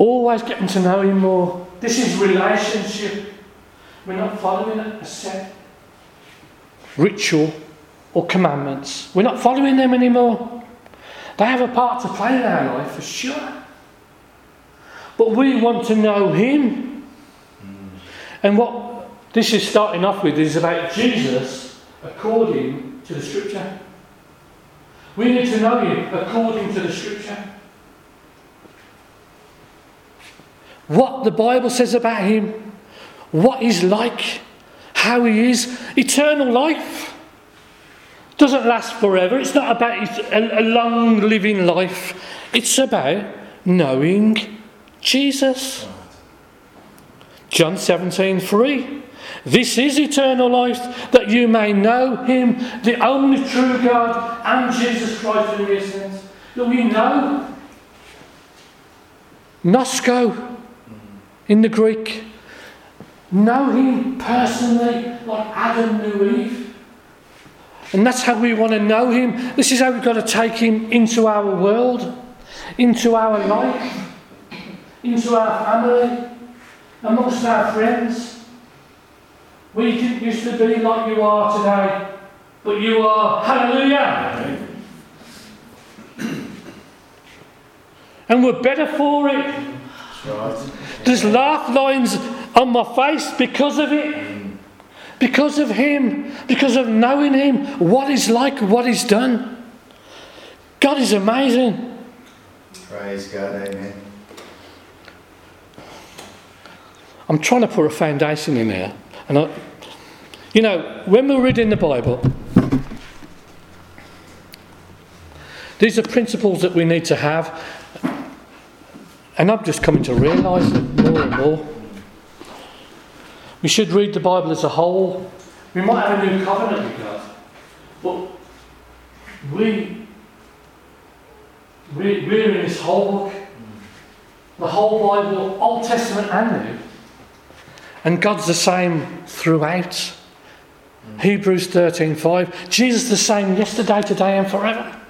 Always getting to know Him more. This is relationship. We're not following a set ritual or commandments. We're not following them anymore. They have a part to play in our life for sure. But we want to know Him. Mm. And what this is starting off with is about Jesus according to the Scripture. We need to know Him according to the Scripture. What the Bible says about Him, what He's like, how He is, eternal life. Doesn't last forever. It's not about a long living life. It's about knowing Jesus. John 17 3. This is eternal life, that you may know him, the only true God, and Jesus Christ whom he sent. That we know. Gnosko in the Greek. Know him personally, like Adam knew Eve. And that's how we want to know him. This is how we've got to take him into our world, into our life, into our family, amongst our friends. We didn't used to be like you are today, but you are. Hallelujah! and we're better for it. There's laugh lines on my face because of it. Because of Him. Because of knowing Him. What He's like, what He's done. God is amazing. Praise God, amen. I'm trying to put a foundation in here. And I, you know, when we're reading the Bible, these are principles that we need to have. And I'm just coming to realise it more and more. We should read the Bible as a whole. We might have a new covenant with God, but we, we we're in this whole book, the whole Bible, Old Testament and New. And God's the same throughout. Hebrews 13:5. Jesus the same yesterday, today, and forever.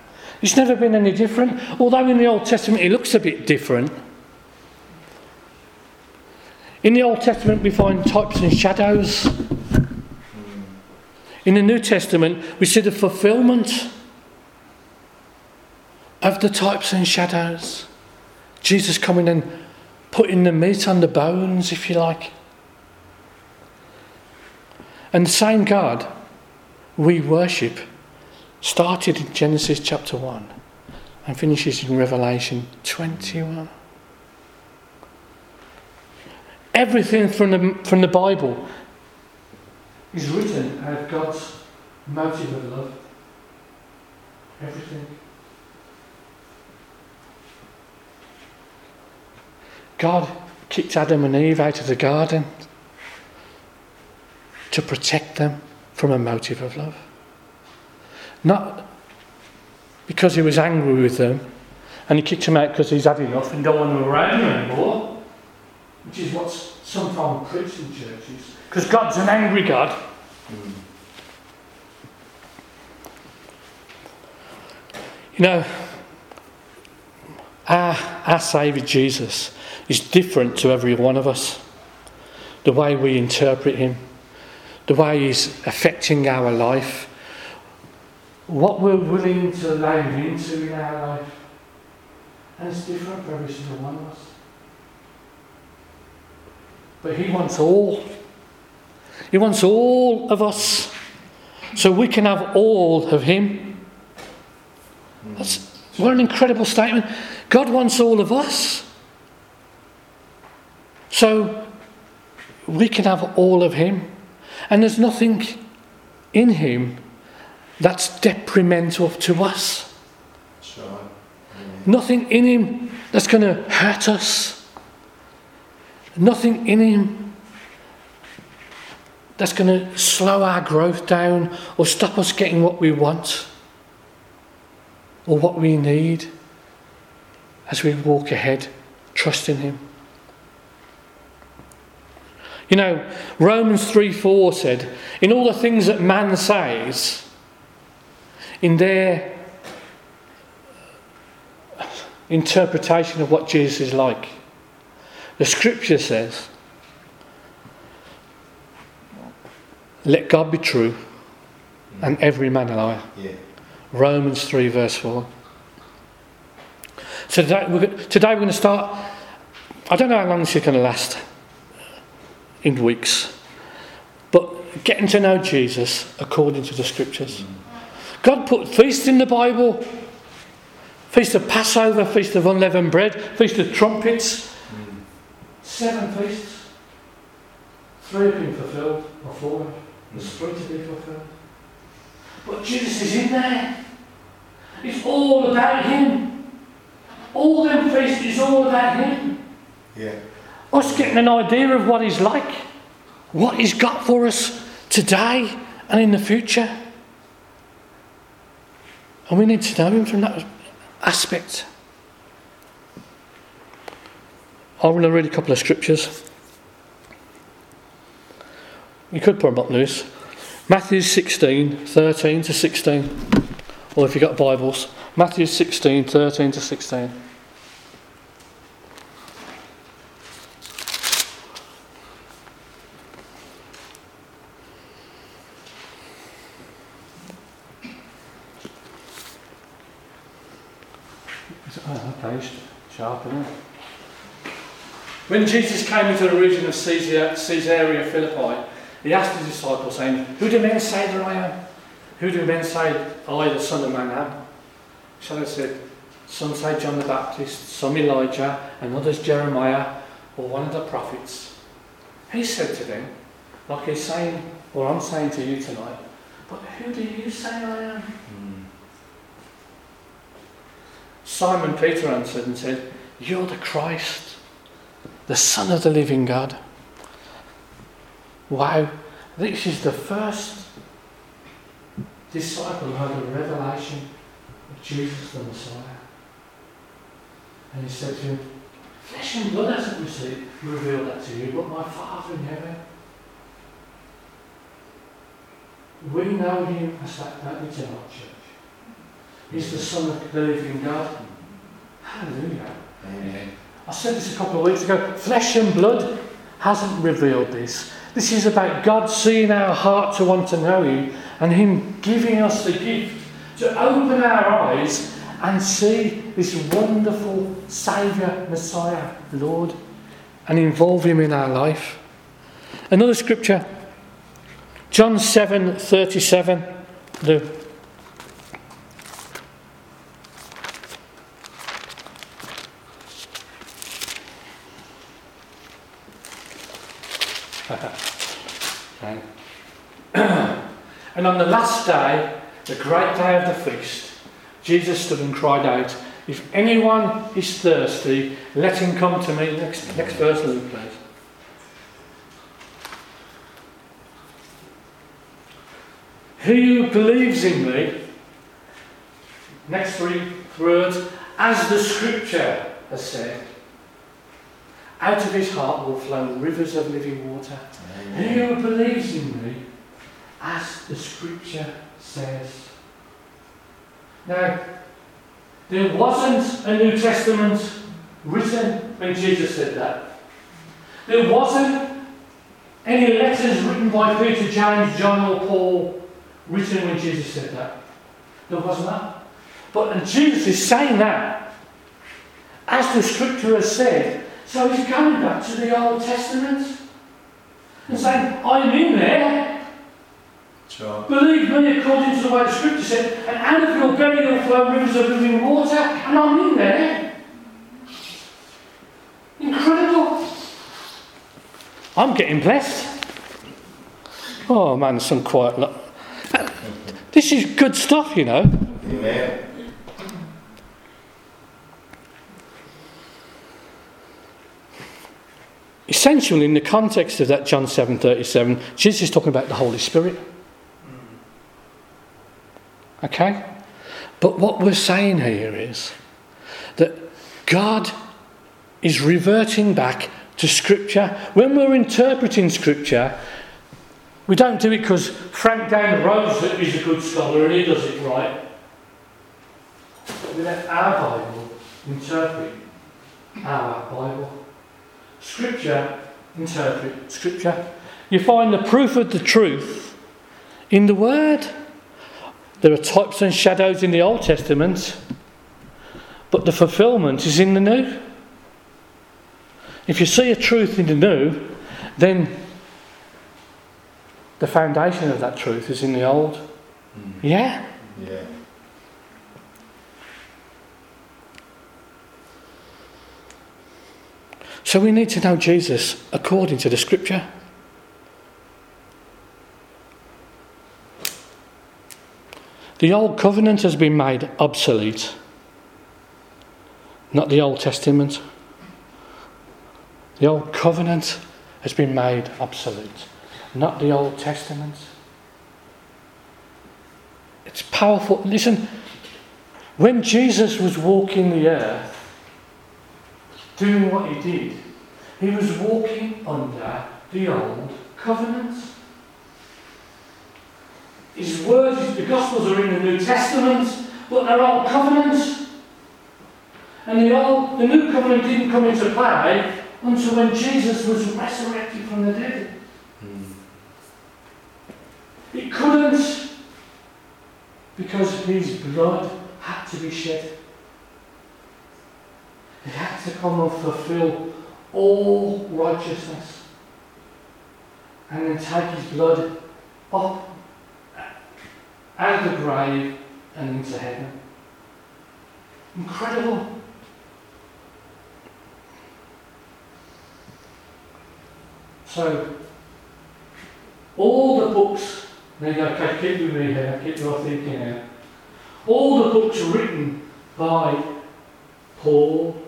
He's never been any different. Although in the Old Testament he looks a bit different. In the Old Testament we find types and shadows. In the New Testament we see the fulfillment of the types and shadows. Jesus coming and putting the meat on the bones, if you like. And the same God we worship started in Genesis chapter 1 and finishes in Revelation 21. Everything from the, from the Bible is written out of God's motive of love. Everything. God kicked Adam and Eve out of the garden to protect them from a motive of love. Not because he was angry with them and he kicked them out because he's had enough and don't want them around anymore, which is what's sometimes preached in churches. Because God's an angry God. Mm. You know, our, our Saviour Jesus is different to every one of us. The way we interpret him, the way He's affecting our life, what we're willing to allow Him into in our life. And it's different for every single one of us. But He wants all. He wants all of us. So we can have all of Him. That's what an incredible statement. God wants all of us. So we can have all of Him. And there's nothing in him that's detrimental to us. Sure. Nothing in him that's going to hurt us. Nothing in him that's going to slow our growth down or stop us getting what we want or what we need as we walk ahead, trusting him. You know, Romans 3 4 said, In all the things that man says, in their interpretation of what Jesus is like, The scripture says, Let God be true and every man a liar. Yeah. Romans 3, verse 4. So today we're, today we're going to start. I don't know how long this is going to last in weeks, but getting to know Jesus according to the scriptures. Mm. God put feasts in the Bible feast of Passover, feast of unleavened bread, feast of trumpets. Seven feasts. Three have been fulfilled, or four. There's hmm. three to be fulfilled. But Jesus is in there. It's all about Him. All them feasts is all about Him. Yeah. Us getting an idea of what He's like, what He's got for us today and in the future. And we need to know Him from that aspect. I'm going to read a couple of scriptures. You could put them up, Lewis. Matthew 16, 13 to 16. Or if you've got Bibles, Matthew 16, 13 to 16. Oh, okay, it's sharp, isn't it? When Jesus came into the region of Caesarea, Philippi, he asked his disciples, saying, Who do men say that I am? Who do men say I, the Son of Man, am? So they said, Some say John the Baptist, some Elijah, and others Jeremiah, or one of the prophets. He said to them, like he's saying, or I'm saying to you tonight, But who do you say I am? Hmm. Simon Peter answered and said, You're the Christ, the Son of the living God. Wow, this is the first disciple who had a revelation of Jesus the Messiah. And he said to him, Flesh and blood hasn't received, revealed that to you, but my Father in heaven. We know him as that that our church. He's the Son of the living God. Hallelujah. Amen. I said this a couple of weeks ago. Flesh and blood hasn't revealed this. This is about God seeing our heart to want to know Him and Him giving us the gift to open our eyes and see this wonderful Saviour, Messiah, Lord, and involve Him in our life. Another scripture, John 7 37. Lou. Okay. And on the last day, the great day of the feast, Jesus stood and cried out, If anyone is thirsty, let him come to me. Next, next verse, Luke, please. He who believes in me, next three words, as the scripture has said, out of his heart will flow rivers of living water. He who believes in me, as the scripture says. Now, there wasn't a New Testament written when Jesus said that. There wasn't any letters written by Peter, James, John, or Paul written when Jesus said that. There wasn't that. But and Jesus is saying that, as the scripture has said, so he's going back to the Old Testament and saying, I'm in there. Sure. Believe me, according to the way the scripture said, and out of your belly will flow rivers of living water, and I'm in there. Incredible. I'm getting blessed. Oh man, some quiet. Lo- this is good stuff, you know. Amen. Essentially, in the context of that John 7:37, Jesus is talking about the Holy Spirit. Okay? But what we're saying here is that God is reverting back to Scripture. When we're interpreting Scripture, we don't do it because Frank the road is a good scholar and he does it right. We let our Bible interpret our Bible. Scripture interpret Scripture. You find the proof of the truth in the Word. There are types and shadows in the Old Testament, but the fulfillment is in the New. If you see a truth in the New, then the foundation of that truth is in the Old. Mm. Yeah? Yeah. So we need to know Jesus according to the Scripture. The Old Covenant has been made obsolete, not the Old Testament. The Old Covenant has been made obsolete, not the Old Testament. It's powerful. Listen, when Jesus was walking the earth, doing what he did, he was walking under the Old Covenant. His words, the Gospels are in the New Testament, but they're Old Covenant. And the old, the New Covenant didn't come into play until when Jesus was resurrected from the dead. Mm. It couldn't because his blood had to be shed. He had to come and fulfill all righteousness and then take his blood up out of the grave and into heaven. Incredible. So, all the books, now you okay, keep with me here, keep your thinking here. All the books written by Paul,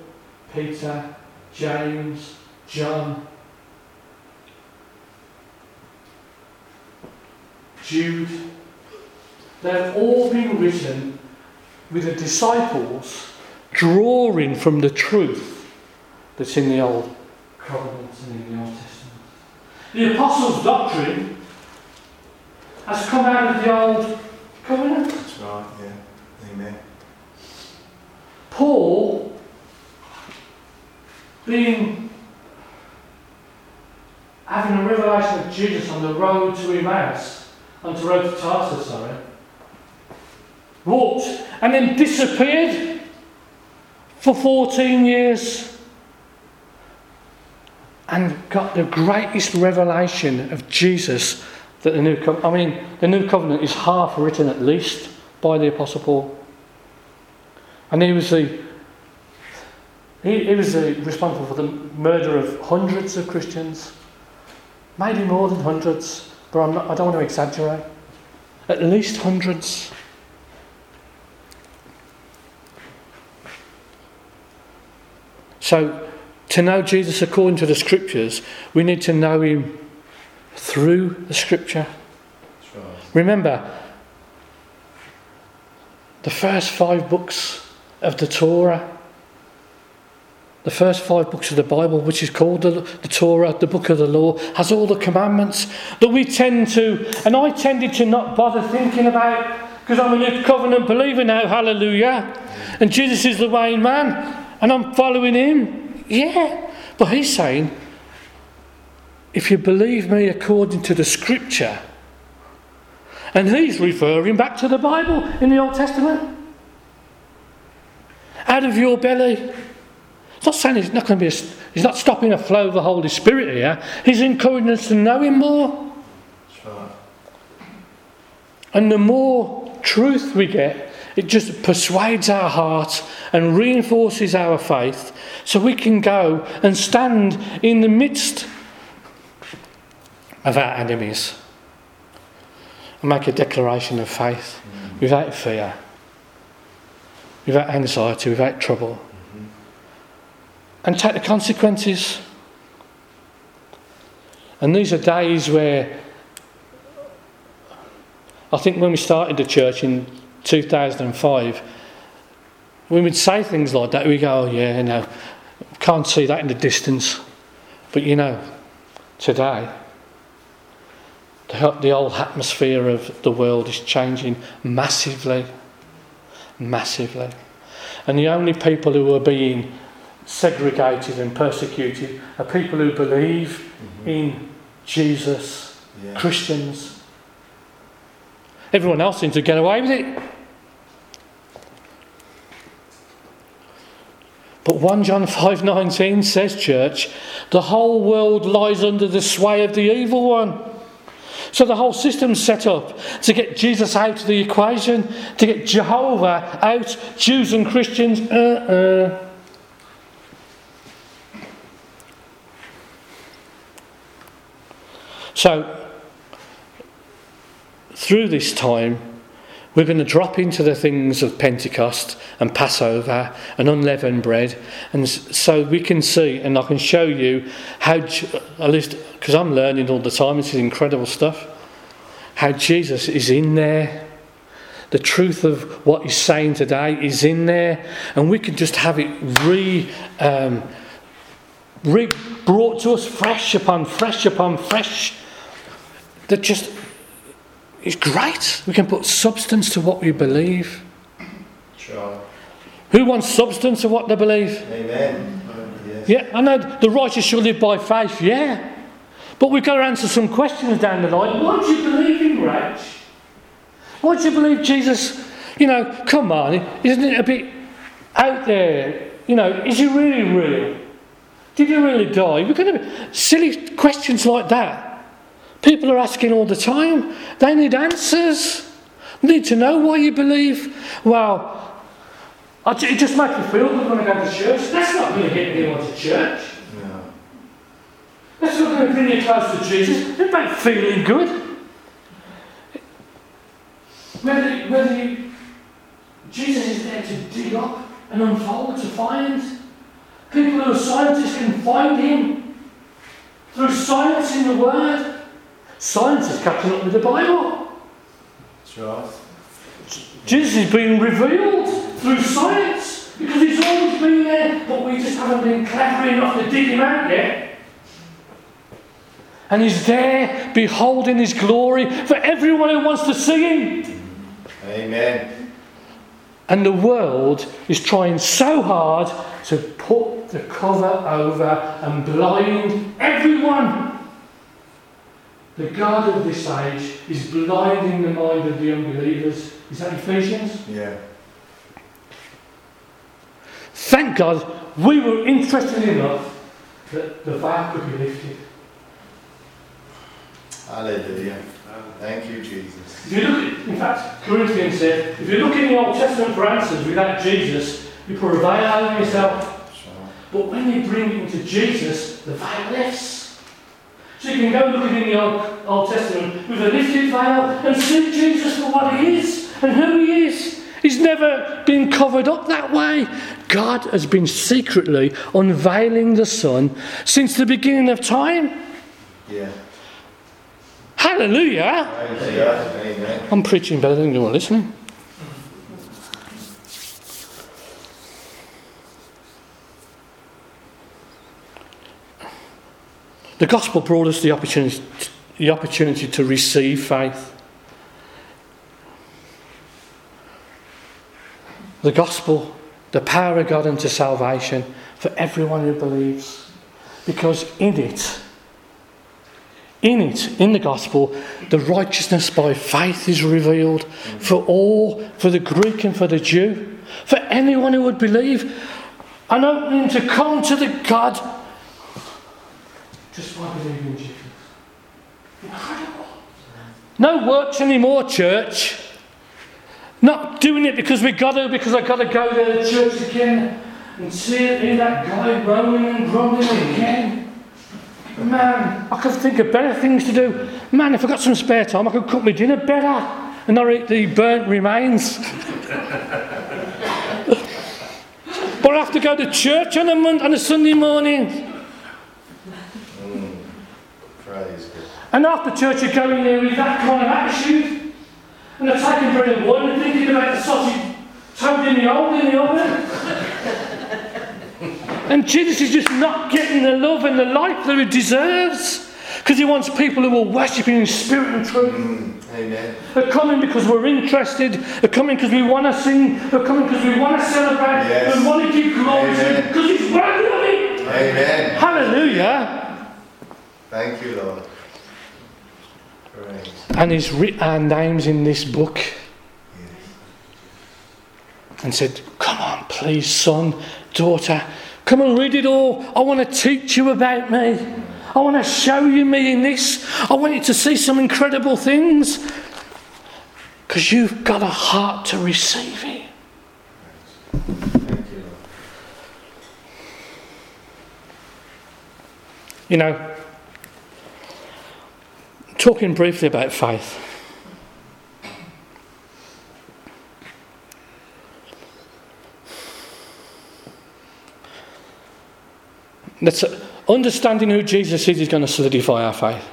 Peter, James, John, Jude, they've all been written with the disciples drawing from the truth that's in the Old Covenant and in the Old Testament. The Apostles' doctrine has come out of the Old Covenant. That's right, yeah. Amen. Paul, being having a revelation of Jesus on the road to Emmaus, on the road to Tarsus, sorry, walked and then disappeared for 14 years and got the greatest revelation of Jesus that the new covenant, I mean, the new covenant is half written at least by the Apostle Paul. And he was the he, he was the, responsible for the murder of hundreds of Christians, maybe more than hundreds, but not, I don't want to exaggerate. At least hundreds. So, to know Jesus according to the Scriptures, we need to know Him through the Scripture. Right. Remember, the first five books of the Torah, the first five books of the Bible, which is called the, the Torah, the book of the law, has all the commandments that we tend to, and I tended to not bother thinking about because I'm a new covenant believer now, hallelujah. And Jesus is the main man, and I'm following him. Yeah. But he's saying, if you believe me according to the scripture, and he's referring back to the Bible in the Old Testament. Out of your belly. It's not saying he's not going to be. A, he's not stopping the flow of the Holy Spirit here. He's encouraging us to know Him more. That's right. And the more truth we get, it just persuades our heart and reinforces our faith so we can go and stand in the midst of our enemies and make a declaration of faith without fear, without anxiety, without trouble, and take the consequences. And these are days where I think when we started the church in 2005, when we'd say things like that, we go, oh, yeah, you know, can't see that in the distance. But you know, today, the, the whole atmosphere of the world is changing massively. Massively. And the only people who are being segregated and persecuted are people who believe Mhm. in Jesus, Yeah. Christians. Everyone else seems to get away with it. But 1 John 5:19 says, church, the whole world lies under the sway of the evil one. So the whole system's set up to get Jesus out of the equation, to get Jehovah out, Jews and Christians, uh-uh. So, through this time, we're going to drop into the things of Pentecost and Passover and unleavened bread, and so we can see, and I can show you how, at least because I'm learning all the time, this is incredible stuff, how Jesus is in there. The truth of what he's saying today is in there, and we can just have it re, um, re brought to us fresh upon fresh upon fresh. That just is great. We can put substance to what we believe. Sure. Who wants substance to what they believe? Amen. Yes. Yeah, I know the righteous shall live by faith, yeah. But we've got to answer some questions down the line. Why do you believe in Rach? Why do you believe Jesus? You know, come on, isn't it a bit out there? You know, is he really real? Did he really die? We're going to silly questions like that. People are asking all the time. They need answers. Need to know why you believe. Well, it just makes me feel good when I go to church. That's not going to get anyone to church. No. That's not going to bring you close to Jesus. It ain't feeling good. Whether, whether you, Jesus is there to dig up and unfold, to find. People who are scientists can find him through science in the Word. Science is catching up with the Bible. Jesus is being revealed through science because he's always been there, but we just haven't been clever enough to dig him out yet. And he's there beholding his glory for everyone who wants to see him. Amen. And the world is trying so hard to put the cover over and blind everyone. The God of this age is blinding the mind of the unbelievers. Is that Ephesians? Yeah. Thank God we were interested enough that the veil could be lifted. Hallelujah. Thank you, Jesus. If you look at, in fact, Corinthians said, if you look in the Old Testament for answers without Jesus, you put a veil over yourself. Sure. But when you bring it into Jesus, the veil lifts. So you can go looking in the Old, Old Testament with a lifted veil and see Jesus for what he is and who he is. He's never been covered up that way. God has been secretly unveiling the Son since the beginning of time. Yeah. Hallelujah! Amen. I'm preaching better than you're listening. The gospel brought us the opportunity, the opportunity to receive faith. The gospel, the power of God unto salvation for everyone who believes. Because in it, in it, in the gospel, the righteousness by faith is revealed for all, for the Greek and for the Jew, for anyone who would believe, an opening to come to the God just by believing in Jesus. Incredible. No works anymore, church. Not doing it because we got to, because I've got to go to the church again and see it in that guy moaning and grumbling again. Man, I could think of better things to do. Man, if I got some spare time, I could cook my dinner better and not eat the burnt remains. but I have to go to church on a, Monday, on a Sunday morning. And after church, you're going there with that kind of attitude, and they're taking bread and wine and thinking about the sausage tugged in the hole in the oven. and Jesus is just not getting the love and the life that he deserves because he wants people who are worshipping in spirit and truth. Mm, amen. They're coming because we're interested. They're coming because we want to sing. They're coming because we want to celebrate. Yes. We want to give glory to Him because He's worthy of it. Amen. Hallelujah. Thank you, Lord. And He's written our names in this book and said, Come on, please, son, daughter, come and read it all. I want to teach you about me. I want to show you me in this. I want you to see some incredible things. Because you've got a heart to receive it. Thank you, You know, talking briefly about faith. That's understanding who Jesus is is going to solidify our faith.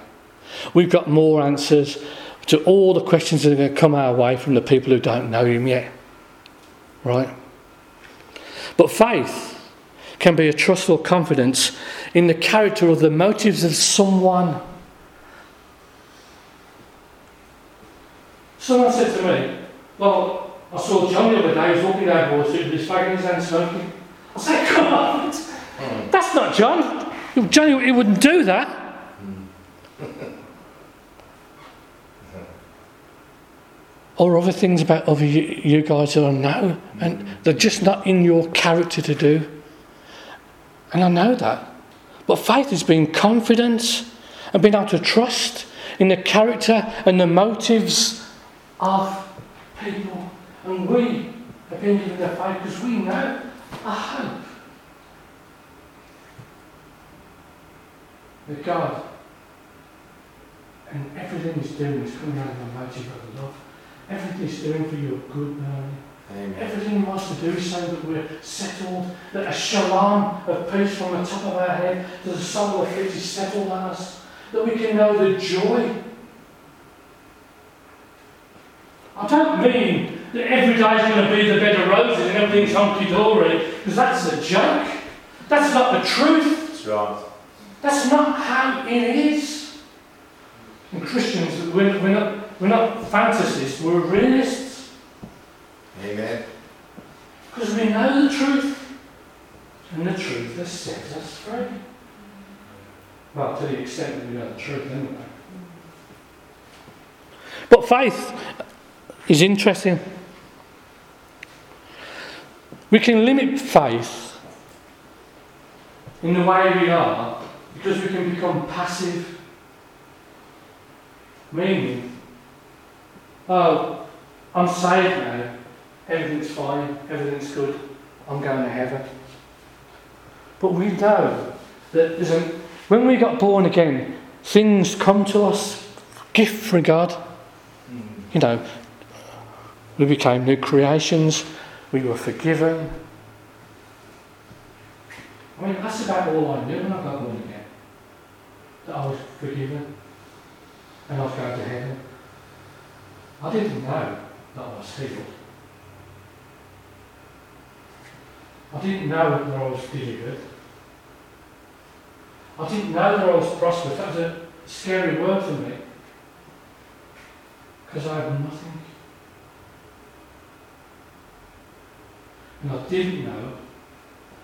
We've got more answers to all the questions that are going to come our way from the people who don't know Him yet. Right? But faith can be a trustful confidence in the character or the motives of someone. Someone said to me, Well, I saw John the other day, he was walking down Wall Street with his fag in his hand smoking. I said, Come on, hmm. that's not John. John, he wouldn't do that. Hmm. or other things about other you, you guys that I know, and hmm. they're just not in your character to do. And I know that. But faith is being confident and being able to trust in the character and the motives of people. And we have been given the faith because we know a hope. That God and everything He's doing is coming out of the motive of love. Everything He's doing for your good, Mary. Amen. Everything he wants to do is so that we're settled, that a shalom of peace from the top of our head to the sole of our feet is settled on us, that we can know the joy. I don't mean that every day is going to be the bed of roses and everything's hunky dory, because that's a joke. That's not the truth. That's right. That's not how it is. And Christians, we're, we're, not, we're not fantasists, we're realists. Amen. Because we know the truth. And the truth has set us free. Well, to the extent that we know the truth, anyway. But faith is interesting. We can limit faith in the way we are because we can become passive. Meaning, oh, I'm saved now. Everything's fine, everything's good, I'm going to heaven. But we know that there's a, when we got born again, things come to us, gift from God. Mm. You know, we became new creations, we were forgiven. I mean, that's about all I knew when I got born again. That I was forgiven and I was going to heaven. I didn't know that I was healed. I didn't know that I was delivered. I didn't know that I was prosperous. That was a scary word for me. Because I had nothing. And I didn't know,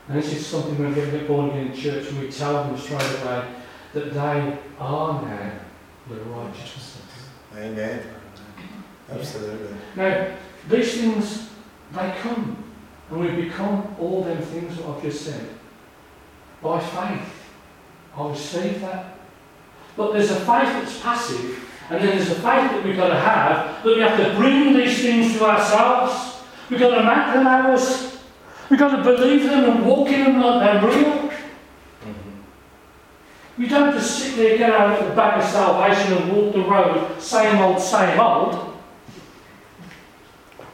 and this is something when we get born again in church, and we tell them straight away that they are now the righteousness. Amen. Absolutely. Now, these things, they come. And we become all them things that I've just said. By faith. I receive that. But there's a faith that's passive, and then there's a faith that we've got to have, that we have to bring these things to ourselves. We've got to make them ours. We've got to believe them and walk in them like they're real. Mm-hmm. We don't just sit there, get our little bag of salvation and walk the road, same old, same old.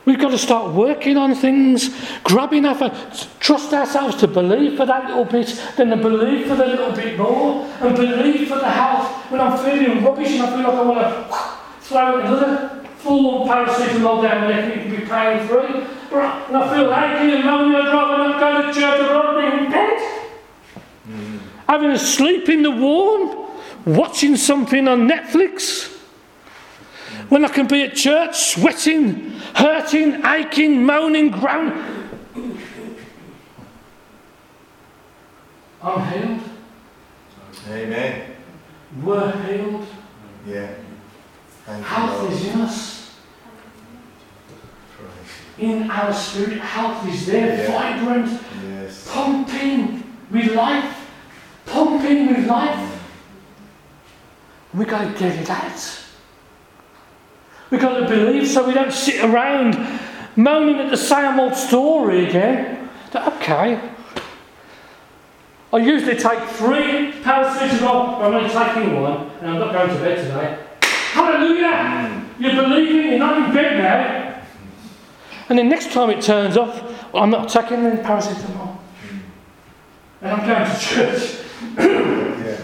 We've got to start working on things, grabbing our trust ourselves to believe for that little bit, then to believe for the little bit more, and believe for the health when I'm feeling rubbish and I feel like I want to throw it another full paracetamol all down my neck and be pain free. But and I feel achy and moaning, I'd rather not go to church, I'd rather be in bed. Mm. Having a sleep in the warm, watching something on Netflix. When I can be at church sweating, hurting, aching, moaning, groaning. I'm healed. Amen. Health is in us. In our spirit, health is there, yeah. vibrant, yes. pumping with life, pumping with life. We've got to get it out. We've got to believe so we don't sit around moaning at the same old story again. Okay. I usually take three paracetamol, I'm only taking one, and I'm not going to bed tonight. Hallelujah! You're believing, you're not in bed now. And then next time it turns off, I'm not taking the paracetamol. And I'm going to church. Yeah.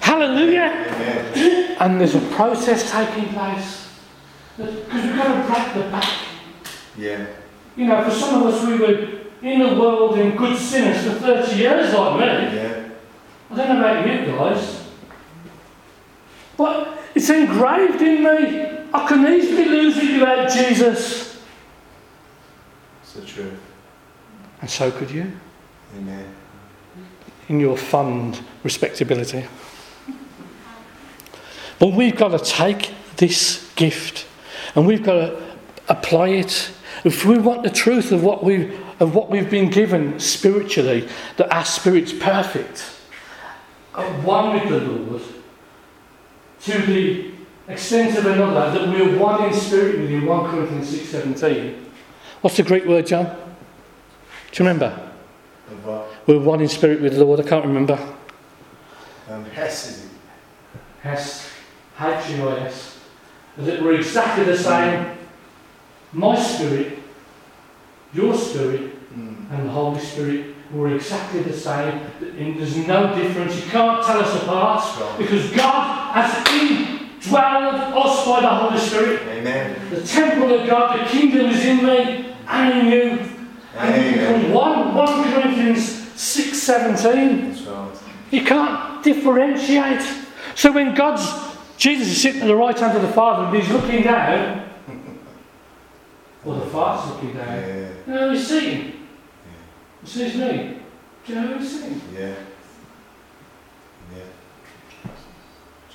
Hallelujah! Amen. And there's a process taking place. Because we've got to break the back. Yeah. You know, for some of us, we were in the world in good sinners for 30 years, like me. Yeah. I don't know about you guys. But it's engraved in me. I can easily lose it without Jesus. It's the truth. And so could you. Amen. in your fund respectability. But we've got to take this gift and we've got to apply it. If we want the truth of what we've, of what we've been given spiritually, that our spirit's perfect, at one with the Lord, to the extent of another, that we're one in spirit with you, 1 Corinthians six seventeen. What's the Greek word, John? Do you remember? We're one in spirit with the Lord. I can't remember. Um, Hess is it? Hess, H-U-S, that we're exactly the same. My spirit, your spirit, Mm. and the Holy Spirit were exactly the same. And there's no difference. You can't tell us apart because God has indwelled us by the Holy Spirit. Amen. The temple of God, the kingdom is in me and in you. And Amen. become one. 1 Corinthians 6 17. That's right. You can't differentiate. So when God's Jesus is sitting at the right hand of the Father and he's looking down, well, the Father's looking down. Yeah. You know, he's seeing. He sees me. Do you know who he's seeing? Yeah. Yeah.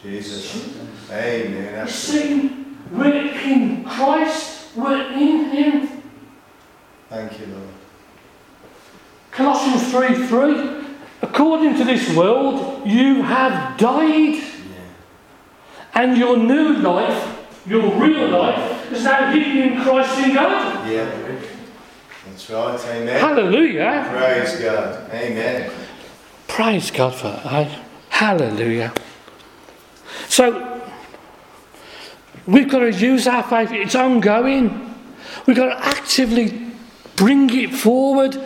Jesus. Amen. Absolutely. seeing. We're in Christ. We're in Him. Thank you, Lord. Colossians 3 3. According to this world, you have died, Yeah. and your new life, your real life, is now hidden in Christ in God. Yeah. That's right. Amen. Hallelujah. Praise God. Amen. Praise God for that. Hallelujah. So, we've got to use our faith. It's ongoing. We've got to actively bring it forward,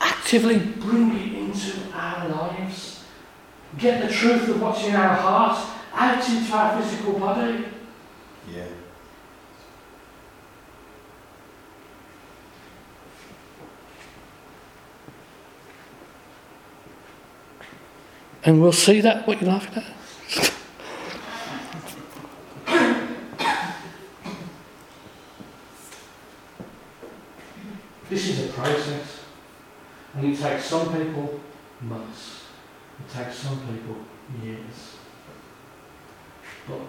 actively bring it into our lives. Get the truth of what's in our heart out into our physical body. Yeah. And we'll see that, what you're laughing at. This is a process. And it takes some people months. It takes some people years. But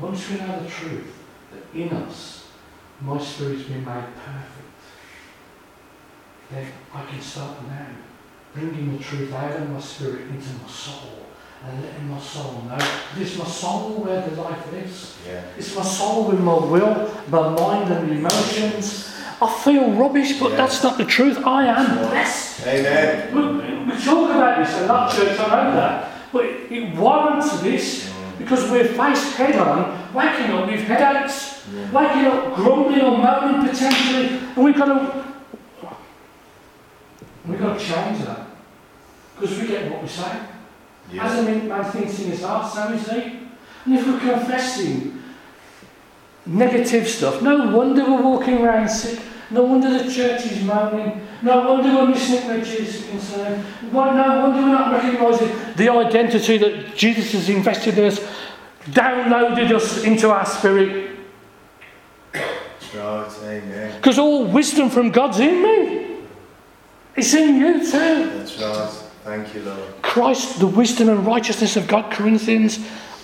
once we know the truth that in us, my spirit's been made perfect, then I can start now bringing the truth out of my spirit into my soul and letting my soul know it is my soul where the life lives. Yeah. It's my soul with my will, my mind and the emotions. I feel rubbish, but Yeah. that's not the truth. I am blessed. Amen. We, we talk about this in lot, church, I know that. But it, it warrants this because we're faced head on, waking up with headaches, Yeah. waking up grumbling or moaning potentially, and we've got to we've got to change that. Because we get what we say. Yes. As a man man thinks in his heart, so is he. And if we're confessing negative stuff, no wonder we're walking around sick. No wonder the church is moaning. No wonder we're missing where Jesus is concerned. Why- No wonder we're not recognising the identity that Jesus has invested in us, downloaded us into our spirit. Right. Amen. Because all wisdom from God's in me. It's in you too. That's right. Thank you, Lord. Christ, the wisdom and righteousness of God, Corinthians.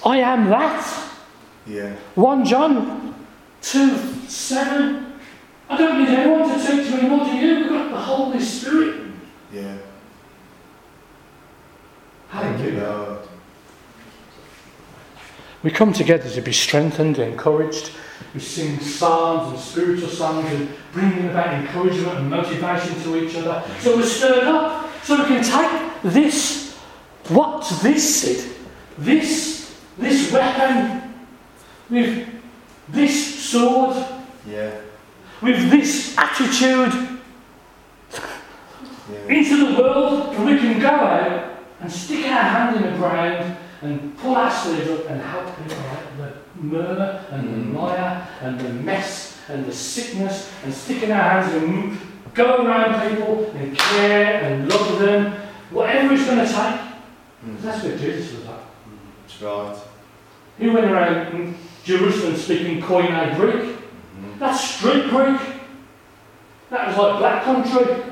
I am that. Yeah. 1 John 2 7. I don't need anyone to teach me, nor do you. We've got the Holy Spirit. Yeah. Thank you, Lord. We come together to be strengthened, encouraged. We sing psalms and spiritual songs and bringing about encouragement and motivation to each other. So we're stirred up. So we can take this, what's this, Sid? This, this weapon, with this sword, Yeah. With this attitude Yeah. into the world, and we can go out and stick our hand in the ground and pull our sleeves up and help people out of the murmur and the Mm. mire and the mess and the sickness and sticking our hands and go around people and care and love them, whatever it's going to take. Mm. That's what Jesus was like. That's right. He went around Jerusalem speaking Koine Greek. That's street Greek. That was like black country.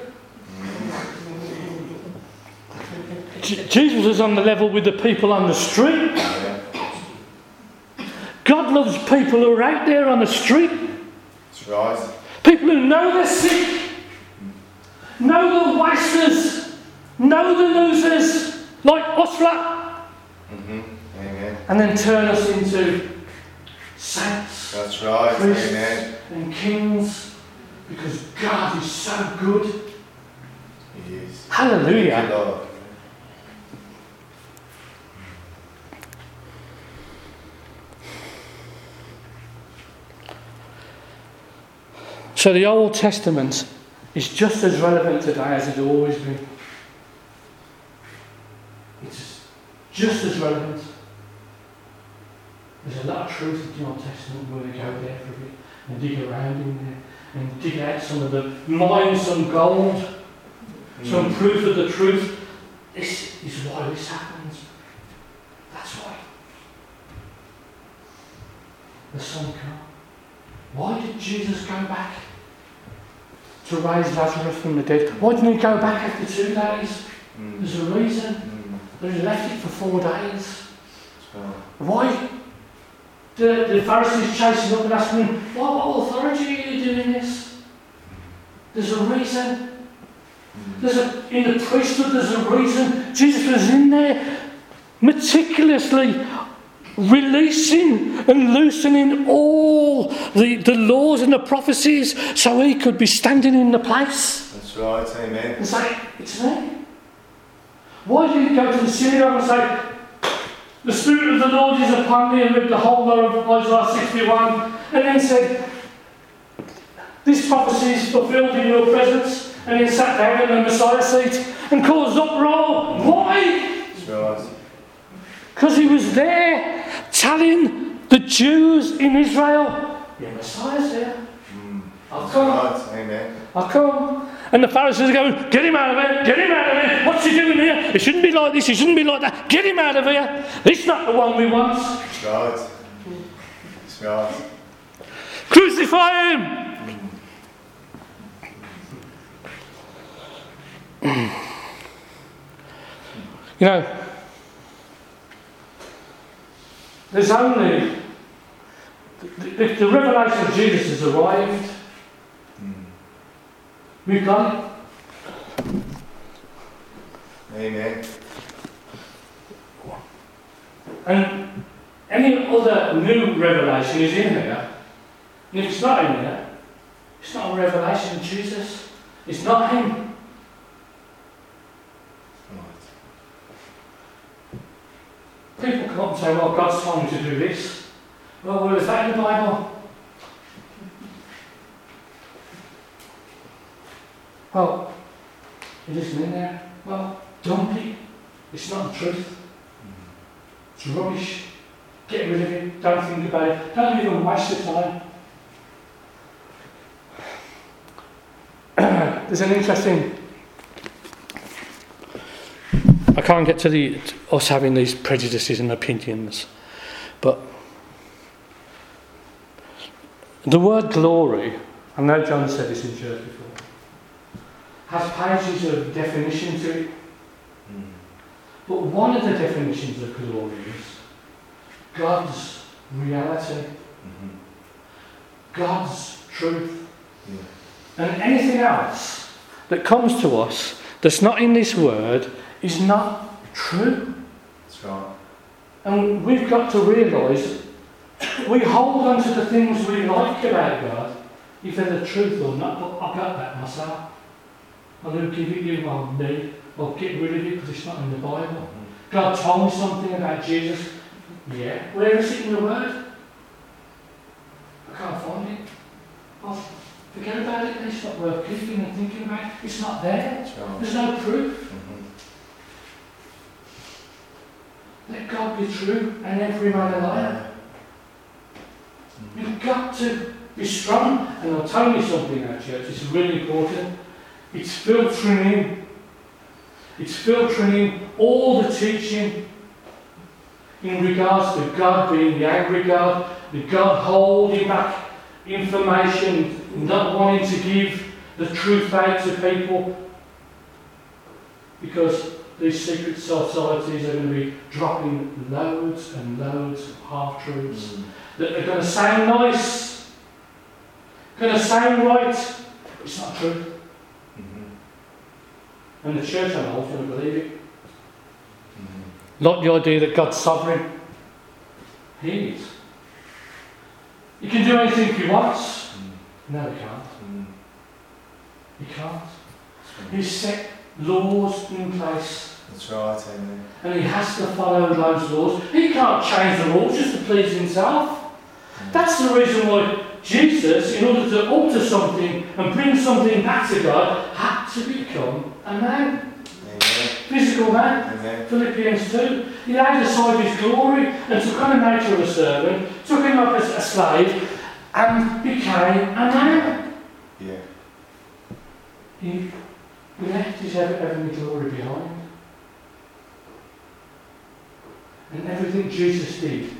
Jesus is on the level with the people on the street. God loves people who are out there on the street. That's right. People who know they're sick, know the wasters, know the losers, like lot, Mm-hmm. And then turn us into saints That's right. Priests. Amen. and kings because God is so good. He is. Thank Hallelujah. you, Lord. So the Old Testament is just as relevant today as it's always been. It's just as relevant. There's a lot of truth in the Old Testament where they go there for a bit and dig around in there and dig out some of the mine some gold, some Mm. proof of the truth. This is why this happens. That's why. The Son come. Why did Jesus go back to raise Lazarus from the dead? Why didn't he go back after two days? Mm. There's a reason. Mm. That he left it for four days. Why? The, the Pharisees chasing up and asking him, Why, what authority are you doing this? There's a reason. There's a, in the priesthood, there's a reason. Jesus was in there meticulously releasing and loosening all the, the laws and the prophecies so he could be standing in the place That's right. Amen. and say, It's me. Why did he go to the synagogue and say, The Spirit of the Lord is upon me and read the whole lot of Isaiah 61 and then said, This prophecy is fulfilled in your presence and then sat down in the Messiah seat and caused uproar. Why? Because he was there telling the Jews in Israel, Your Messiah's here. Mm. I'll come. I'll come. And the Pharisees are going, Get him out of here, get him out of here. What's he doing here? It shouldn't be like this, it shouldn't be like that. Get him out of here. This not the one we want. That's right. That's right. Crucify him. You know, there's only the, the, the revelation of Jesus has arrived. Mm. We've. Amen. And any other new revelation is in there. And if it's not in there, it's not a revelation of Jesus. It's not Him. People come up and say, well, God's told me to do this. Well, where is that in the Bible? Well, it isn't in there. Well, dump it. It's not the truth. It's rubbish. Get rid of it. Don't think about it. Don't even waste your time. There's an interesting. I can't get to the us having these prejudices and opinions, but the word glory. I know John said this in church before. Has pages of definition to it. Mm. But one of the definitions of glory is God's reality, Mhm. God's truth, Yeah. And anything else that comes to us that's not in this word is not true. That's right. And we've got to realise we hold on to the things we like about God, if they're the truth or not, but I've got that myself. I'll give it you, I'll me, I'll get rid of it because it's not in the Bible. God told me something about Jesus. Yeah, where is it in the Word? I can't find it. Well, forget about it, it's not worth keeping and thinking about. It's not there. There's no proof. Mhm. Let God be true and every man a liar. Mhm. You've got to be strong. And I'll tell you something now, church, it's really important. It's filtering in. It's filtering in all the teaching in regards to God being the angry God, the God holding back information, not wanting to give the truth out to people. Because these secret societies are going to be dropping loads and loads of half truths Mhm. that are going to sound nice, going to sound right, but it's not true. And the church whole is going to believe it. Mhm. Not the idea that God's sovereign. He is. He can do anything he wants. Mhm. No, he can't. Mhm. He can't. Right. He's set laws in place. That's right, amen. And he has to follow those laws. He can't change the rules just to please himself. Mhm. That's the reason why Jesus, in order to alter something and bring something back to God, to become a man, Amen. physical man. Amen. Philippians 2. He laid aside his glory and took on the nature of a servant, took him up as a slave, and became a man. Yeah. He left his heav- heavenly glory behind. And everything Jesus did,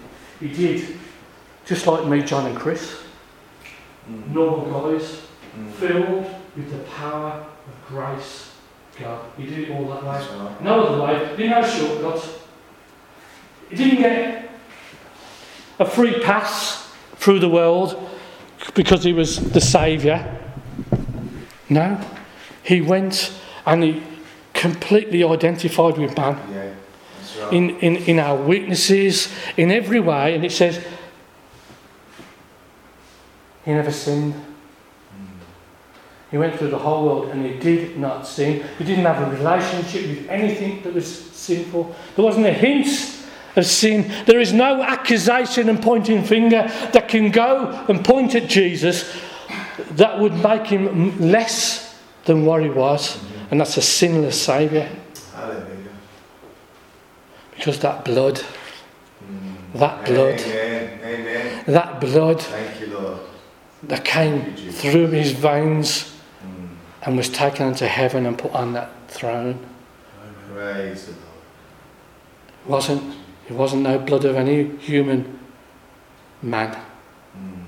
he did just like me, John, and Chris, Mhm. normal guys, Mhm. filled with the power grace, God. He did it all that way. Right. No other way. He didn't have shortcuts. He didn't get a free pass through the world because he was the saviour. No. He went and he completely identified with man Yeah. Right. in, in, in our weaknesses, in every way. And it says, He never sinned. He went through the whole world and he did not sin. He didn't have a relationship with anything that was sinful. There wasn't a hint of sin. There is no accusation and pointing finger that can go and point at Jesus that would make him less than what he was. And that's a sinless Saviour. Because that blood, Mhm. that blood, Amen. Amen. that blood Thank you, Lord. that came through his veins. And was taken into heaven and put on that throne. Praise the Lord. wasn't it wasn't no blood of any human man. Mhm.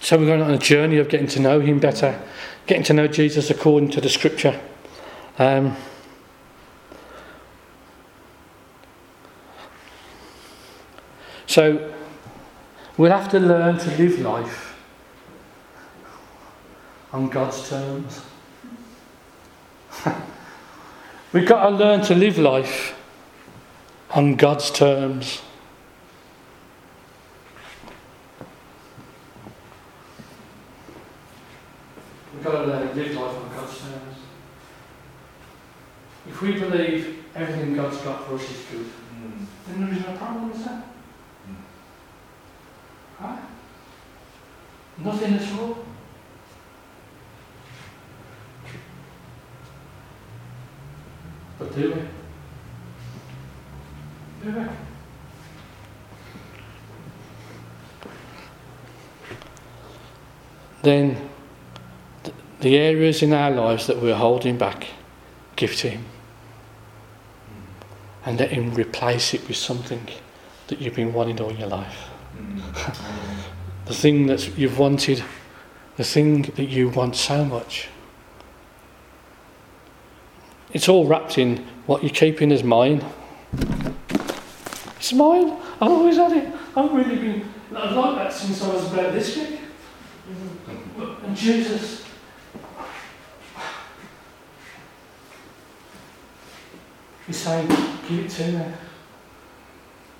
So we're going on a journey of getting to know him better, getting to know Jesus according to the scripture. Um, so we'll have to learn to live life on God's terms. We've got to learn to live life on God's terms. We've got to learn to live life on God's terms. If we believe everything God's got for us is good, Mhm. then there is no problem, is there? Right? Nothing at all. But do we? Do we? Then the areas in our lives that we're holding back, give to Him. And let Him replace it with something that you've been wanting all your life. Mhm. The thing that you've wanted, the thing that you want so much. It's all wrapped in what you're keeping as mine. It's mine. I've always had it. I've really been. I've liked that since I was about this big. And Jesus, He's saying, give it to me.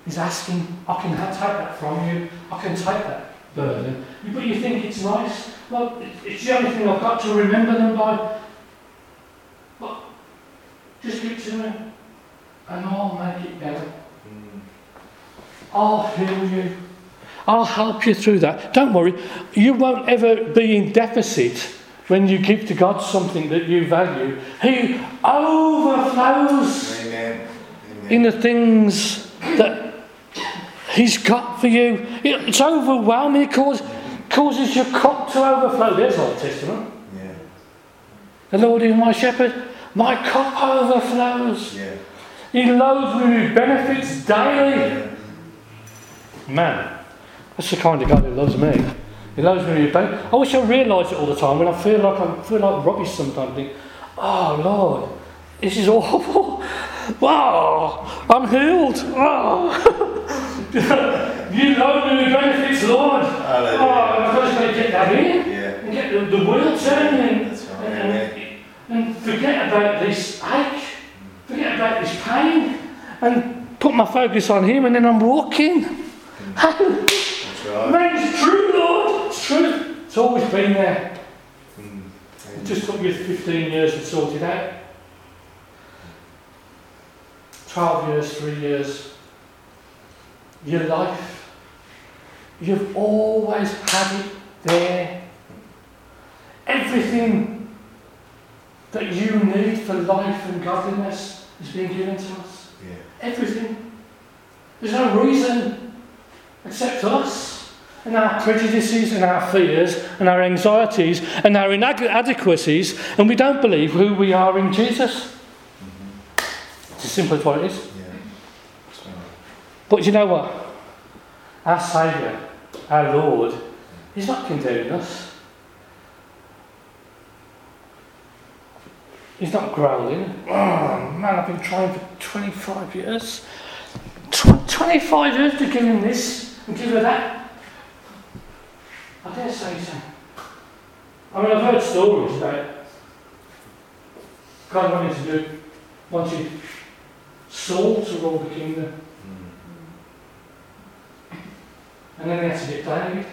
He's asking, I can take that from you. I can take that burden. But you think it's nice? Well, it's the only thing I've got to remember them by. But just give it to me, and I'll make it better. Hmm. I'll heal you. I'll help you through that. Don't worry, you won't ever be in deficit when you give to God something that you value. He overflows Amen. Amen. in the things that He's got for you. It's overwhelming. It causes, causes your cup to overflow. There's Old Testament. Yeah. The Lord is my shepherd. My cup overflows. Yeah. He loads me with benefits daily. Man, that's the kind of God who loves me. He loves me with benefits. I wish I realised it all the time when I feel like I feel like rubbish sometimes. I think, oh Lord, this is awful. Wow, I'm healed. Oh. you load me with benefits, Lord. Oh. I've got to get that in Yeah. and get the, the wheel turning That's right. and. And, forget about this ache, forget about this pain, and put my focus on Him, and then I'm walking. That's right. Man, it's true, Lord. It's true. It's always been there. Mm. It just took you 15 years to sort it out. 12 years, 3 years. Your life. You've always had it there. Everything that you need for life and godliness is being given to us. Yeah. Everything. There's no reason except us and our prejudices and our fears and our anxieties and our inadequacies, and we don't believe who we are in Jesus. Mm-hmm. It's as simple as what it is. Yeah. Right. But you know what? Our Saviour, our Lord, He's not condemning us. He's not growling. Oh man, I've been trying for 25 years. Tw- 25 years to give him this and give her that. I dare say so. I mean, I've heard stories about God wanting to do, wanted Saul to rule the kingdom. Mm. And then they had to get David.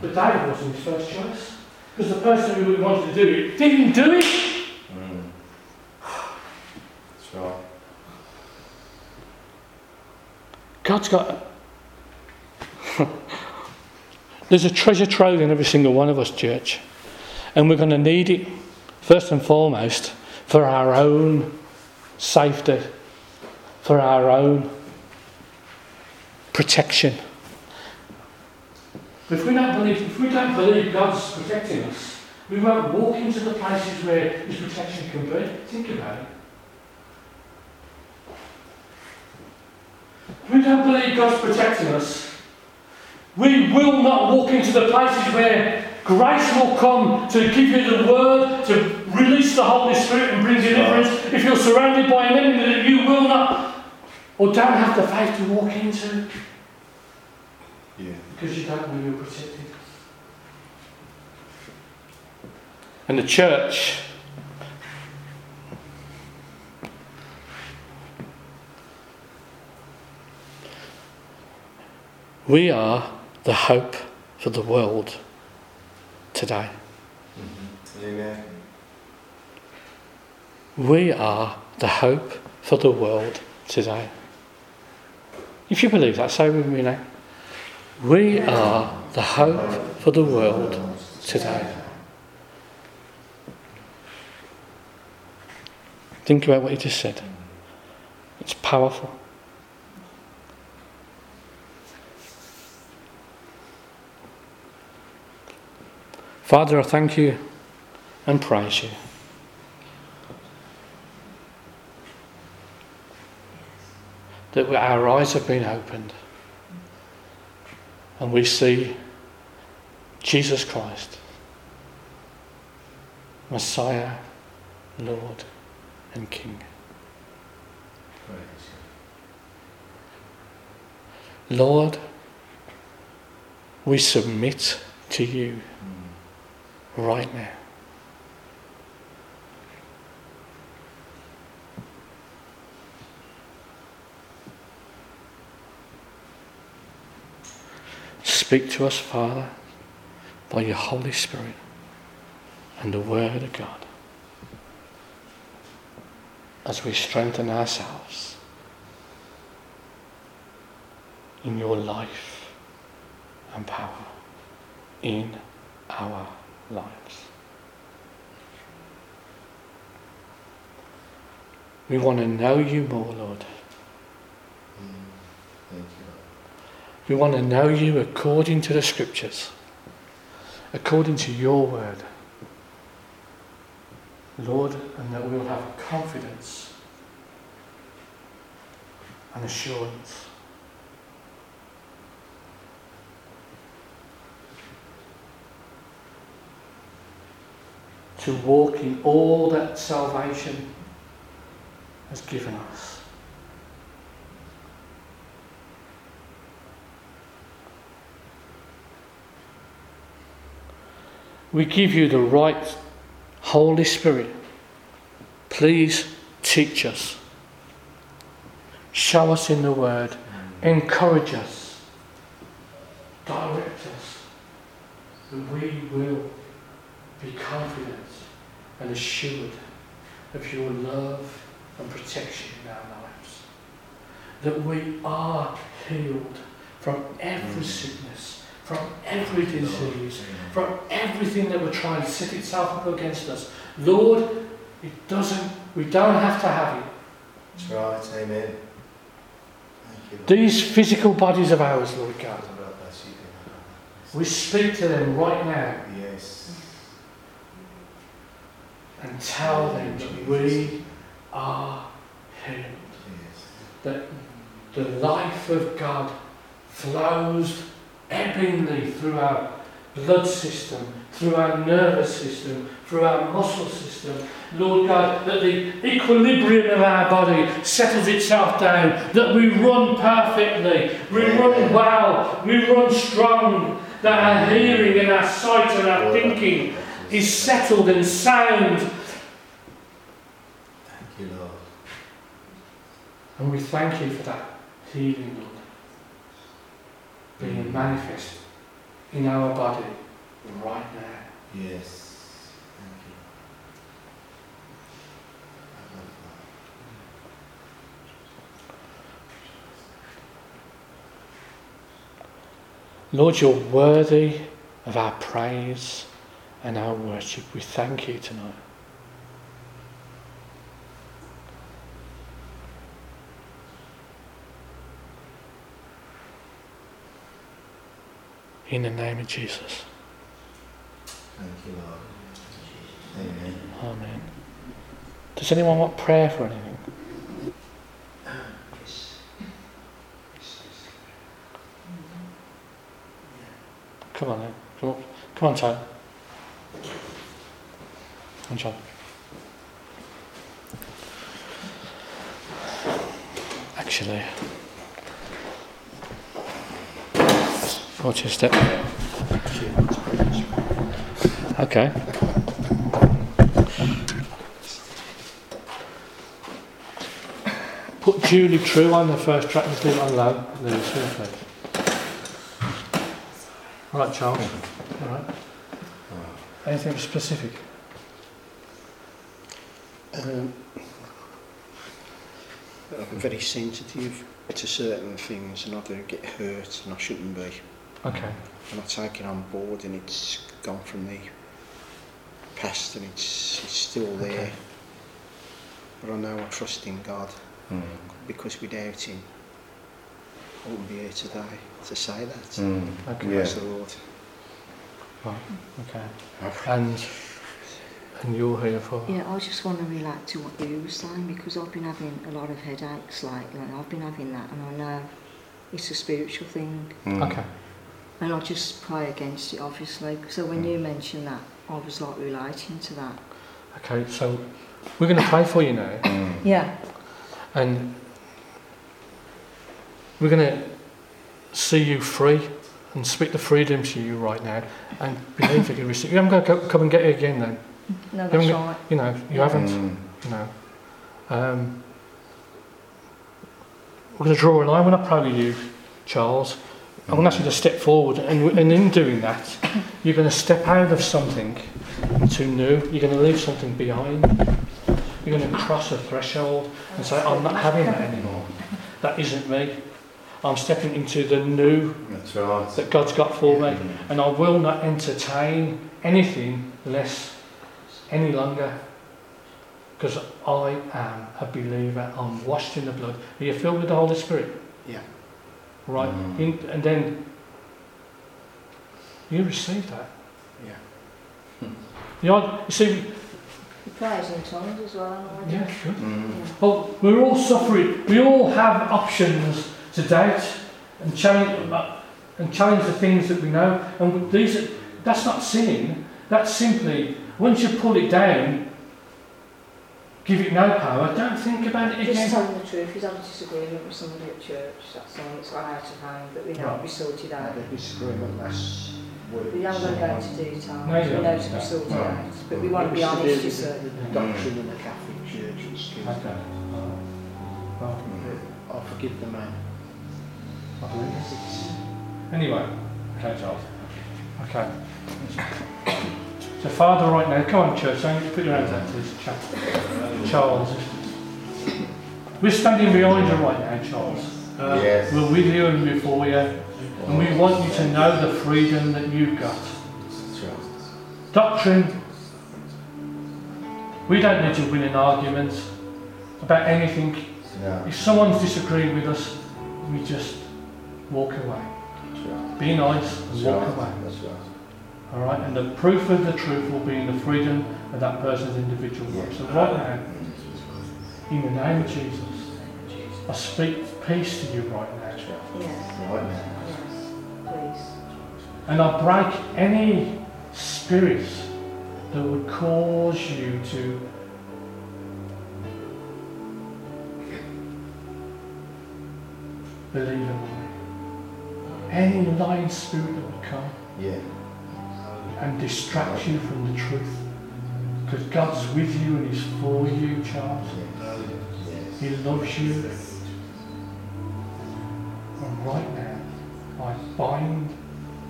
But David wasn't his first choice. Because the person who wanted to do it didn't do it. Mm. That's right. God's got. There's a treasure trove in every single one of us, church. And we're going to need it, first and foremost, for our own safety, for our own protection. If we don't believe, if we don't believe God's protecting us, we won't walk into the places where His protection can be. Think about it. We don't believe God's protecting us, we will not walk into the places where grace will come to give you the word, to release the Holy Spirit and bring deliverance. If you're surrounded by an enemy that you will not or don't have the faith to walk into Yeah. because you don't know you're protected. And the church we are the hope for the world today. Mm-hmm. Amen. We are the hope for the world today. If you believe that, say with me now. We are the hope for the world today. Think about what you just said. It's powerful. Father, I thank you and praise you. That our eyes have been opened and we see Jesus Christ, Messiah, Lord, and King. Lord, we submit to you. Right now. Speak to us, Father, by your Holy Spirit and the Word of God as we strengthen ourselves in your life and power in our lives. We want to know you more, Lord. We want to know you according to the scriptures, according to your word. Lord, and that we'll have confidence and assurance. To walk in all that salvation has given us. We give you the right Holy Spirit. Please teach us. Show us in the Word. Encourage us. Direct us. That we will be confident and assured of your love and protection in our lives. That we are healed from every Mm. sickness, from every disease, from everything that would try and set itself up against us. Lord, it doesn't, we don't have to have it. That's right, amen. You, These physical bodies of ours, Lord God, God bless you. we speak to them right now Yes. And tell them that we are healed. That the life of God flows ebbingly through our blood system, through our nervous system, through our muscle system. Lord God, that the equilibrium of our body settles itself down, that we run perfectly, we run well, we run strong, that our hearing and our sight and our thinking is settled and sound. Thank you, Lord. And we thank you for that healing, Lord, being mm. manifest in our body right now. Yes. Thank you. Lord, you're worthy of our praise and our worship. We thank you tonight. In the name of Jesus. Thank you, Lord. Amen. Amen. Does anyone want prayer for anything? Come on then. Come on, Come on Tyler. Come on, John. Actually, your step. Okay. Put Julie True on the first track and leave it on low. Lewis. All right, Charles. All right. Anything specific? Um, I'm very sensitive to certain things and I do get hurt and I shouldn't be. Okay. And I take it on board and it's gone from the past and it's, it's still there. Okay. But I know I trust in God Mm. because without Him I wouldn't be here today to say that. Mm. Okay. Yeah. The Lord. Right. Okay. And and you're here for? Yeah, I just want to relate to what you were saying because I've been having a lot of headaches lately and I've been having that and I know it's a spiritual thing Mm. Okay. And I just pray against it obviously. So when you mentioned that, I was like relating to that. Okay. So we're going to pray for you now, Mm. Yeah. and we're going to see you free and speak the freedom to you right now and believe that you receive. You haven't got to come and get it again then. No, Haven't that's you- right. You know, you Yeah. haven't. Mm. You know. Um, we're going to draw a line. We're not proud of you, Charles. I'm going to ask you to step forward, and, and in doing that, you're going to step out of something into new. You're going to leave something behind. You're going to cross a threshold and say, I'm not having that anymore. That isn't me. I'm stepping into the new That's right. that God's got for me, and I will not entertain anything less any longer. Because I am a believer, I'm washed in the blood. Are you filled with the Holy Spirit? Yeah. Right, Mm. In- and then you receive that. Yeah. You, know, you see, He prays in tongues as well, yeah, good. Mm. Well, we're all suffering. We all have options to doubt and challenge uh, and challenge the things that we know. And these, that's not sin. That's simply once you pull it down, give it no power. Don't think about it again. Just again. telling the truth, he's had a disagreement with somebody at church, that's all, it's gone out of hand, but we know Right. it'll be sorted out. Had a disagreement last week. We haven't got to go into detail, No, you we don't. know it'll be sorted No. out, but we want to be It was honest, do you with see. the- The doctrine of the Catholic Church at school. Okay. Well, I forgive the man. I believe it. Anyway, okay, Charles. Okay. So, Father, right now, come on, church, don't put your hands out to this chap. Charles. We're standing behind you right now, Charles. Uh, Yes. We're with you and before you, and we want you to know the freedom that you've got. Doctrine, we don't need to win an argument about anything. No. If someone's disagreeing with us, we just walk away. That's right. Be nice and That's walk right. away. That's right. All right, and the proof of the truth will be in the freedom of that person's individual life. So right now, in the name of Jesus, I speak peace to you right now, Yes, Right now. yes, please. and I break any spirits that would cause you to believe in lie. Any lying spirit that would come. Yeah. And distract you from the truth. Because God's with you and He's for you, Charles. He loves you. And right now, I bind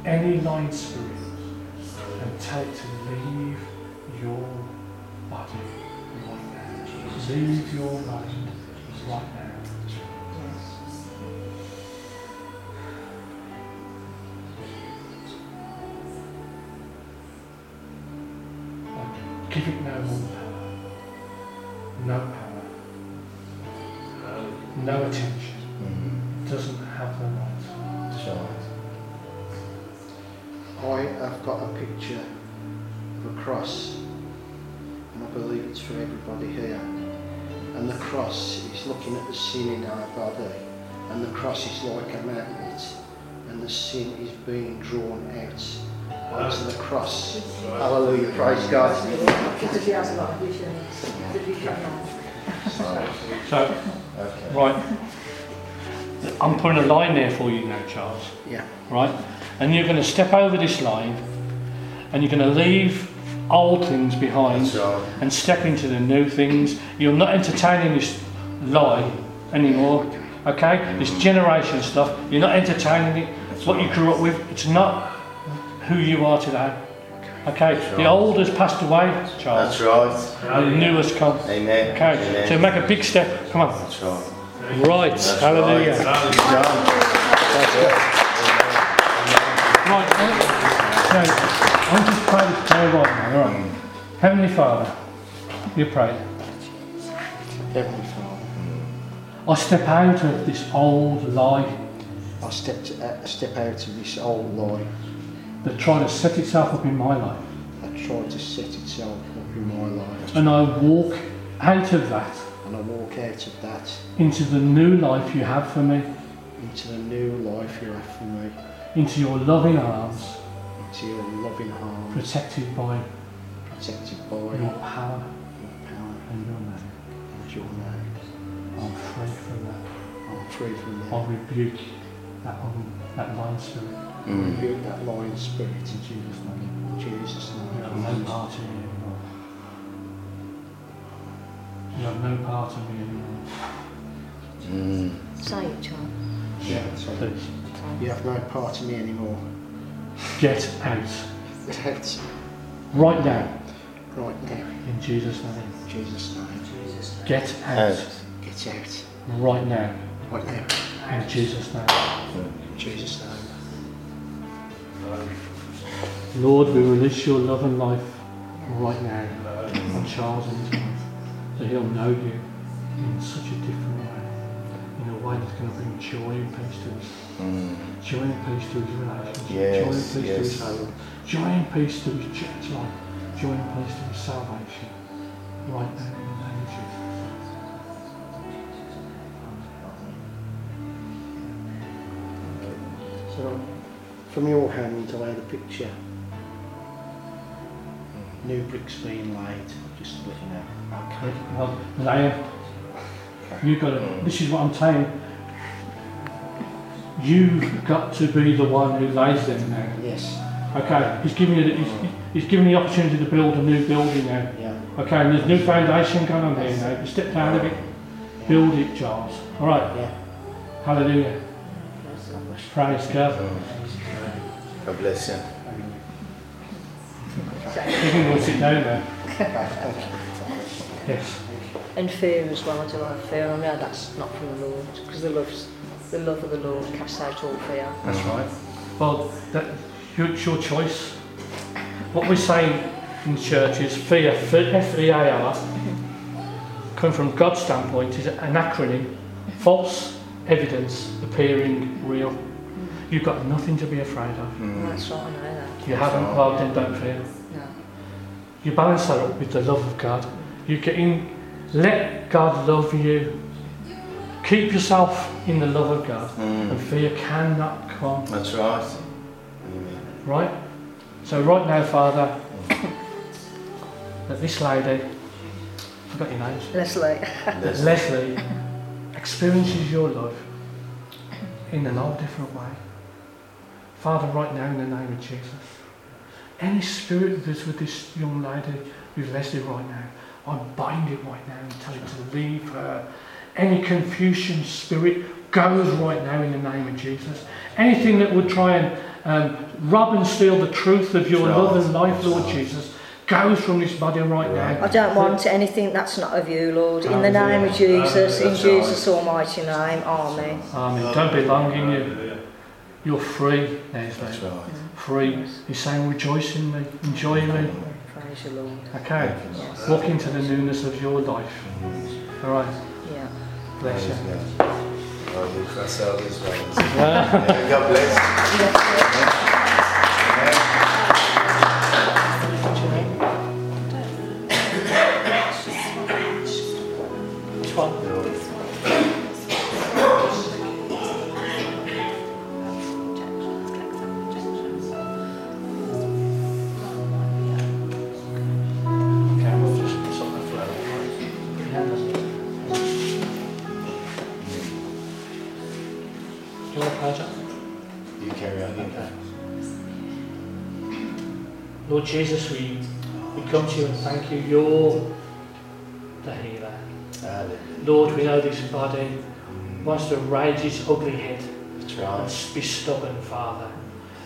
any lying spirit and tell it to leave your body right now. Leave your mind right now. Give it no more power. No power. No attention. Mm. It doesn't have the. That's right. I have got a picture of a cross, and I believe it's for everybody here. And the cross is looking at the sin in our body, and the cross is like a magnet, and the sin is being drawn out onto the cross. Hallelujah, praise God. Because he has a lot of visions, the vision now. So, Okay. right, I'm putting a line there for you now, Charles. Yeah. Right? And you're going to step over this line and you're going to leave old things behind That's right. and step into the new things. You're not entertaining this lie anymore. Okay? This generation stuff, you're not entertaining it. It's what you grew up with. It's not who you are today. Okay? The old has passed away, Charles. That's right. And the new has come. Amen. Okay? Amen. So make a big step. Come on. That's right. Right. That's Hallelujah. right. Done. Right, I- so I'm just pray this prayer right now, all right? Heavenly Father, you pray. Heavenly Father, I step out of this old lie I step, uh, step out of this old lie that tried to set itself up in my life, that tried to set itself up in my life, and I walk out of that and I walk out of that into the new life you have for me, into the new life you have for me, into your loving arms, into your loving arms, protected by protected by your power. your power and your name. and your name. I'm free from that. I'm free from that. I rebuke that un- that lying spirit. Mm. Rebuke that lying spirit in Jesus' name. In Jesus' You have name. no part in me anymore. You have no part in me anymore. Mm. Say it, John. Yeah, so Please. You have no part in me anymore. get out Get out. right now right now. in Jesus' name. In Jesus' name. Get out Out. Get out right now right now. in Jesus' name. In Jesus' name. Lord, we release your love and life right now on Charles and his wife, that he'll know you in such a different way, in a way that's going to bring joy and peace to his Mm. joy and peace to his relationship, Yes, joy and peace to his home, joy and peace to his church life, joy and peace to his salvation, right now from your hand, I had a picture. Hmm. New bricks being laid. Just to let you. Okay, well, Liam, you got to, hmm. this is what I'm saying. You've got to be the one who lays them now. Yes. Okay, he's giving you the, he's, hmm. he's giving the opportunity to build a new building now. Yeah. Okay, and there's new foundation going on there now. You step down a bit, build it, Charles. All right, Yeah. hallelujah. Praise God. God bless you. You can go and sit down there. Yes. And fear as well, I do have fear. I know that's not from the Lord, because the love's the love of the Lord casts out all fear. That's right. Well, that, your, it's your choice. What we're saying in church is fear, F-E-A-R, coming from God's standpoint, is an acronym, false evidence appearing real. You've got nothing to be afraid of. Mm. That's right, I know that. You haven't, well then don't fear. No. You balance that up with the love of God. You get in, let God love you. Keep yourself in the love of God, and Mm. fear cannot come. That's right. Amen. Right? So right now, Father, that this lady, I forgot your name, Leslie. Bless you. Leslie, experiences your love in an all different way. Father, right now in the name of Jesus, any spirit that's with this young lady, with Leslie right now, I bind it right now and tell it to leave her. Any confusion spirit goes right now in the name of Jesus. Anything that would try and um, rob and steal the truth of your Right. love and life, Lord Jesus, goes from this body right now. I don't want anything that's not of you, Lord. In the name of Jesus, in Jesus' almighty name, Amen. Amen. Don't belong in you. You're free, Leslie. That's right. Free. He's saying, rejoice in me, enjoy me. Praise you, Lord. Okay. Yes. Walk into the newness of your life. All right. Yeah. Bless you. God. We cross out this one. Yeah. Yeah, God bless. Jesus, we, we come to you and thank you. You're the healer. Lord, we know this body wants to raise its ugly head That's and be stubborn, Father.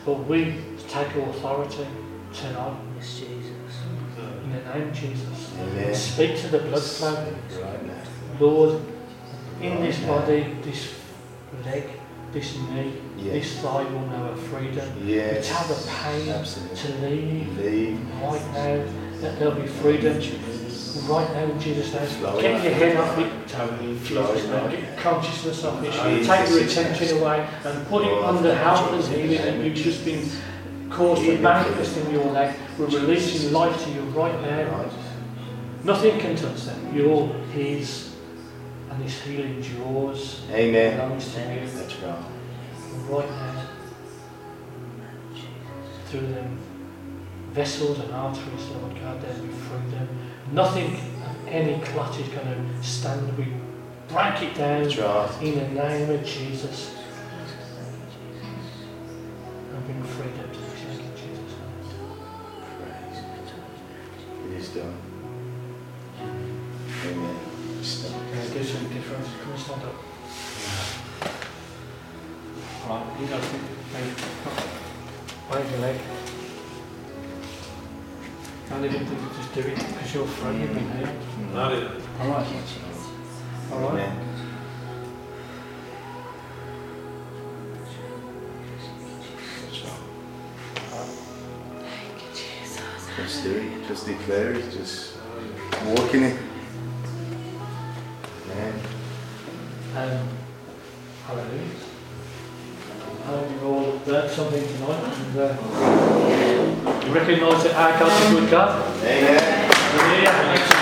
But we take authority tonight Yes, Jesus. in the name of Jesus. Amen. Speak to the blood flow. Right. Lord, in this body, this leg, this knee, Yes. this thigh will know of freedom. Yes. We tell the pain Absolutely. to leave Leave. right now, that there'll be freedom. Right now in Jesus' name. Get your head off it, Tony, Jesus' name. Get your consciousness off it. Jesus. Take your attention away and put it under the health and healing that you've just been caused to manifest in your leg. We're releasing life to you right now. Nothing can touch them. You're His, and his healing yours. Amen. Belongs to you. That's right. Right now, through them vessels and arteries, Lord God, there we free them. Nothing any clot is going to stand. We break it down right. in the name of Jesus. And bring freedom to this in Jesus' Praise. It is done. Do it because you're free, me here. Hallelujah. All right. All right. Amen. Just do it. Just declare it. Just walk in it. Amen. Um, hallelujah. I hope you've all learned something tonight and uh, you recognise that our God's a good God. Amen. Hallelujah.